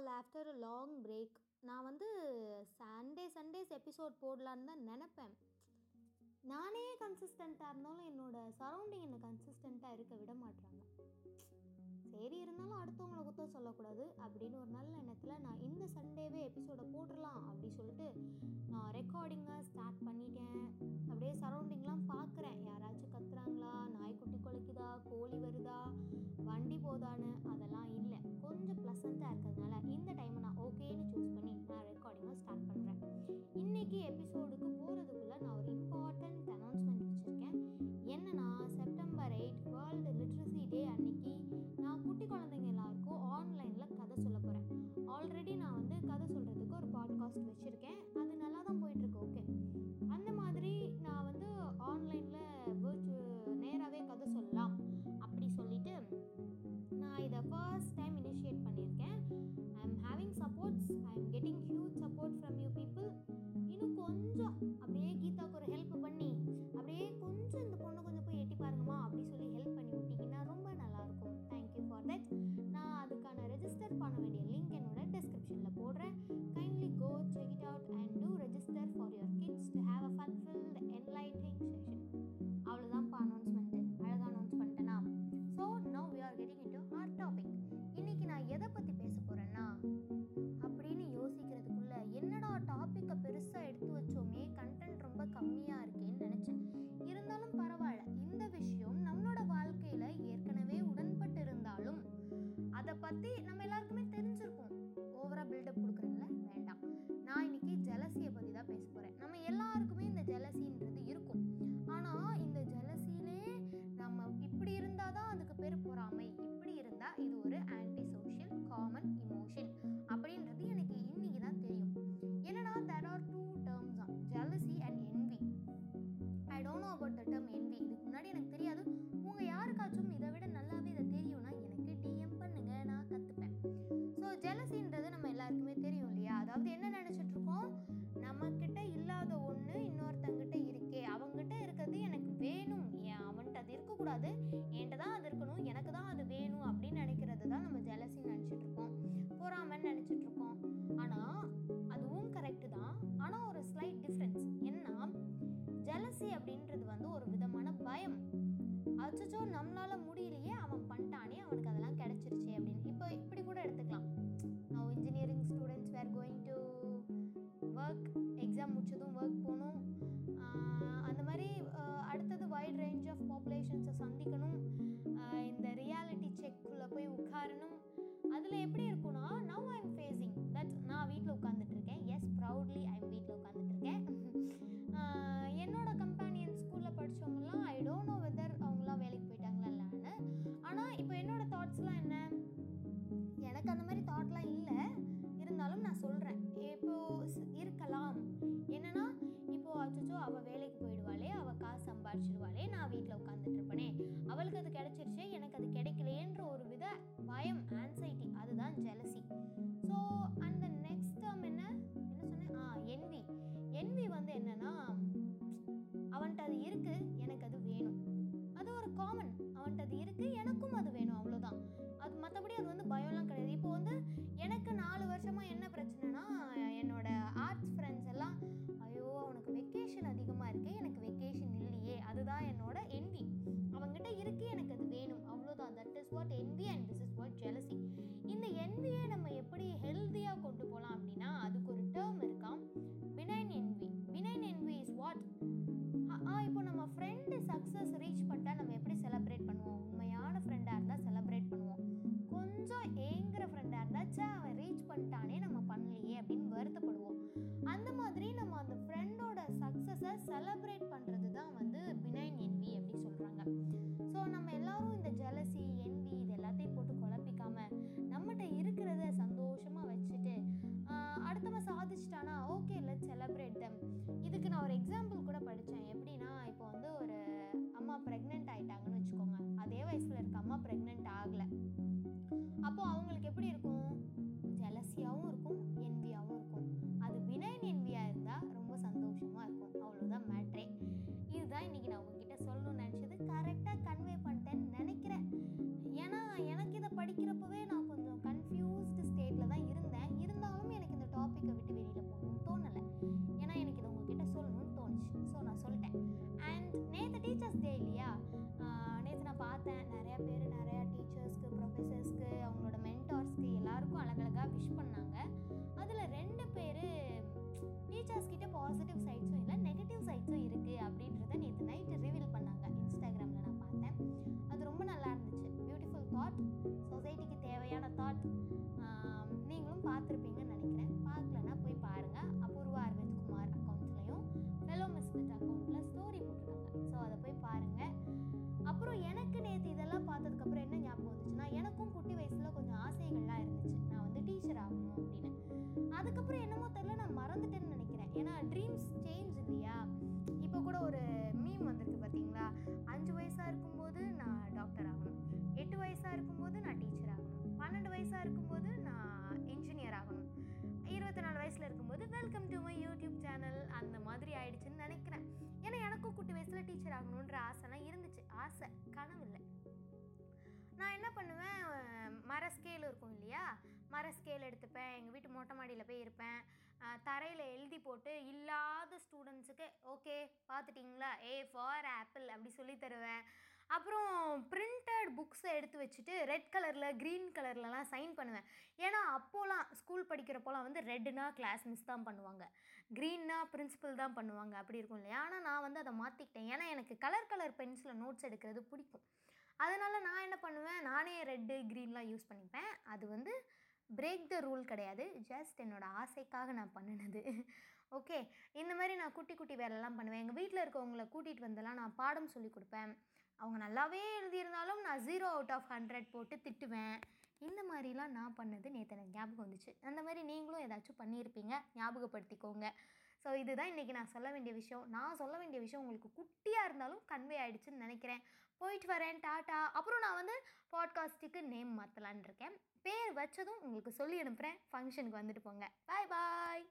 Call after a long break நான் வந்து Sunday Sundays episode போடலான்னு தான் நினப்பேன். நானே கன்சிஸ்டண்ட்டாக இருந்தாலும் என்னோட சரௌண்டிங் என்னை கன்சிஸ்டண்ட்டாக இருக்க விட மாட்டுறாங்க சரி இருந்தாலும் அடுத்தவங்களை குத்தம் சொல்லக்கூடாது. அப்படின்னு ஒரு நல்ல எண்ணத்தில் நான் இந்த சண்டேவே எபிசோடை போடலாம் அப்படின்னு சொல்லிட்டு நான் ரெக்கார்டிங்காக ஸ்டார்ட் பண்ணிட்டேன். அப்படியே சரௌண்டிங்லாம் பார்க்குறேன். யாராச்சும் அவன்கிட்ட அது இருக்குது எனக்கும் அது வேணும் அவ்வளோதான் அது மற்றபடி அது வந்து பயம்லாம் கிடையாது. இப்போ வந்து எனக்கு நாலு வருஷமாக என்ன பண்ணுறது ஸ்கேல் எடுத்துப்பேன் எங்கள் வீட்டு மொட்டை மாடியில் போய் இருப்பேன். தரையில் எழுதி போட்டு இல்லாத ஸ்டூடெண்ட்ஸுக்கு ஓகே பார்த்துட்டிங்களா? ஏ ஃபார் ஆப்பிள் அப்படி சொல்லி தருவேன். அப்புறம் பிரிண்டட் புக்ஸை எடுத்து வச்சுட்டு ரெட் கலரில் க்ரீன் கலர்லலாம் சைன் பண்ணுவேன். ஏன்னா அப்போலாம் ஸ்கூல் படிக்கிறப்போலாம் வந்து ரெட்டுனா கிளாஸ் மிஸ் தான் பண்ணுவாங்க. க்ரீன்னா பிரின்ஸிபல் தான் பண்ணுவாங்க. அப்படி இருக்கும் இல்லையா? ஆனால் நான் வந்து அதை மாற்றிக்கிட்டேன் ஏன்னா எனக்கு கலர் கலர் பென்சிலில் நோட்ஸ் எடுக்கிறது பிடிக்கும். அதனால் நான் என்ன பண்ணுவேன்? நானே ரெட்டு க்ரீன்லாம் யூஸ் பண்ணிப்பேன். அது வந்து பிரேக் த ரூல் கிடையாது. ஜஸ்ட் என்னோடய ஆசைக்காக நான் பண்ணினது. ஓகே இந்த மாதிரி நான் குட்டி குட்டி வேலைலாம் பண்ணுவேன். எங்கள் வீட்டில் இருக்கவங்கள கூட்டிகிட்டு வந்தெல்லாம் நான் பாடம் சொல்லி கொடுப்பேன். அவங்க நல்லாவே எழுதியிருந்தாலும் நான் ஜீரோ அவுட் ஆஃப் ஹண்ட்ரட் போட்டு திட்டுவேன். இந்த மாதிரிலாம் நான் பண்ணது நேற்று எனக்கு ஞாபகம் வந்துச்சு. அந்த மாதிரி நீங்களும் ஏதாச்சும் பண்ணியிருப்பீங்க. ஞாபகப்படுத்திக்கோங்க. ஸோ இதுதான் இன்றைக்கி நான் சொல்ல வேண்டிய விஷயம். நான் சொல்ல வேண்டிய விஷயம் உங்களுக்கு குட்டியாக இருந்தாலும் கன்வே ஆகிடுச்சுன்னு நினைக்கிறேன். போயிட்டு வரேன் டாட்டா. அப்புறம் நான் வந்து பாட்காஸ்ட்டுக்கு நேம் மாற்றலான் இருக்கேன். பேர் வச்சதும் உங்களுக்கு சொல்லி அனுப்புகிறேன் ஃபங்க்ஷனுக்கு வந்துட்டு போங்க. பாய் பாய்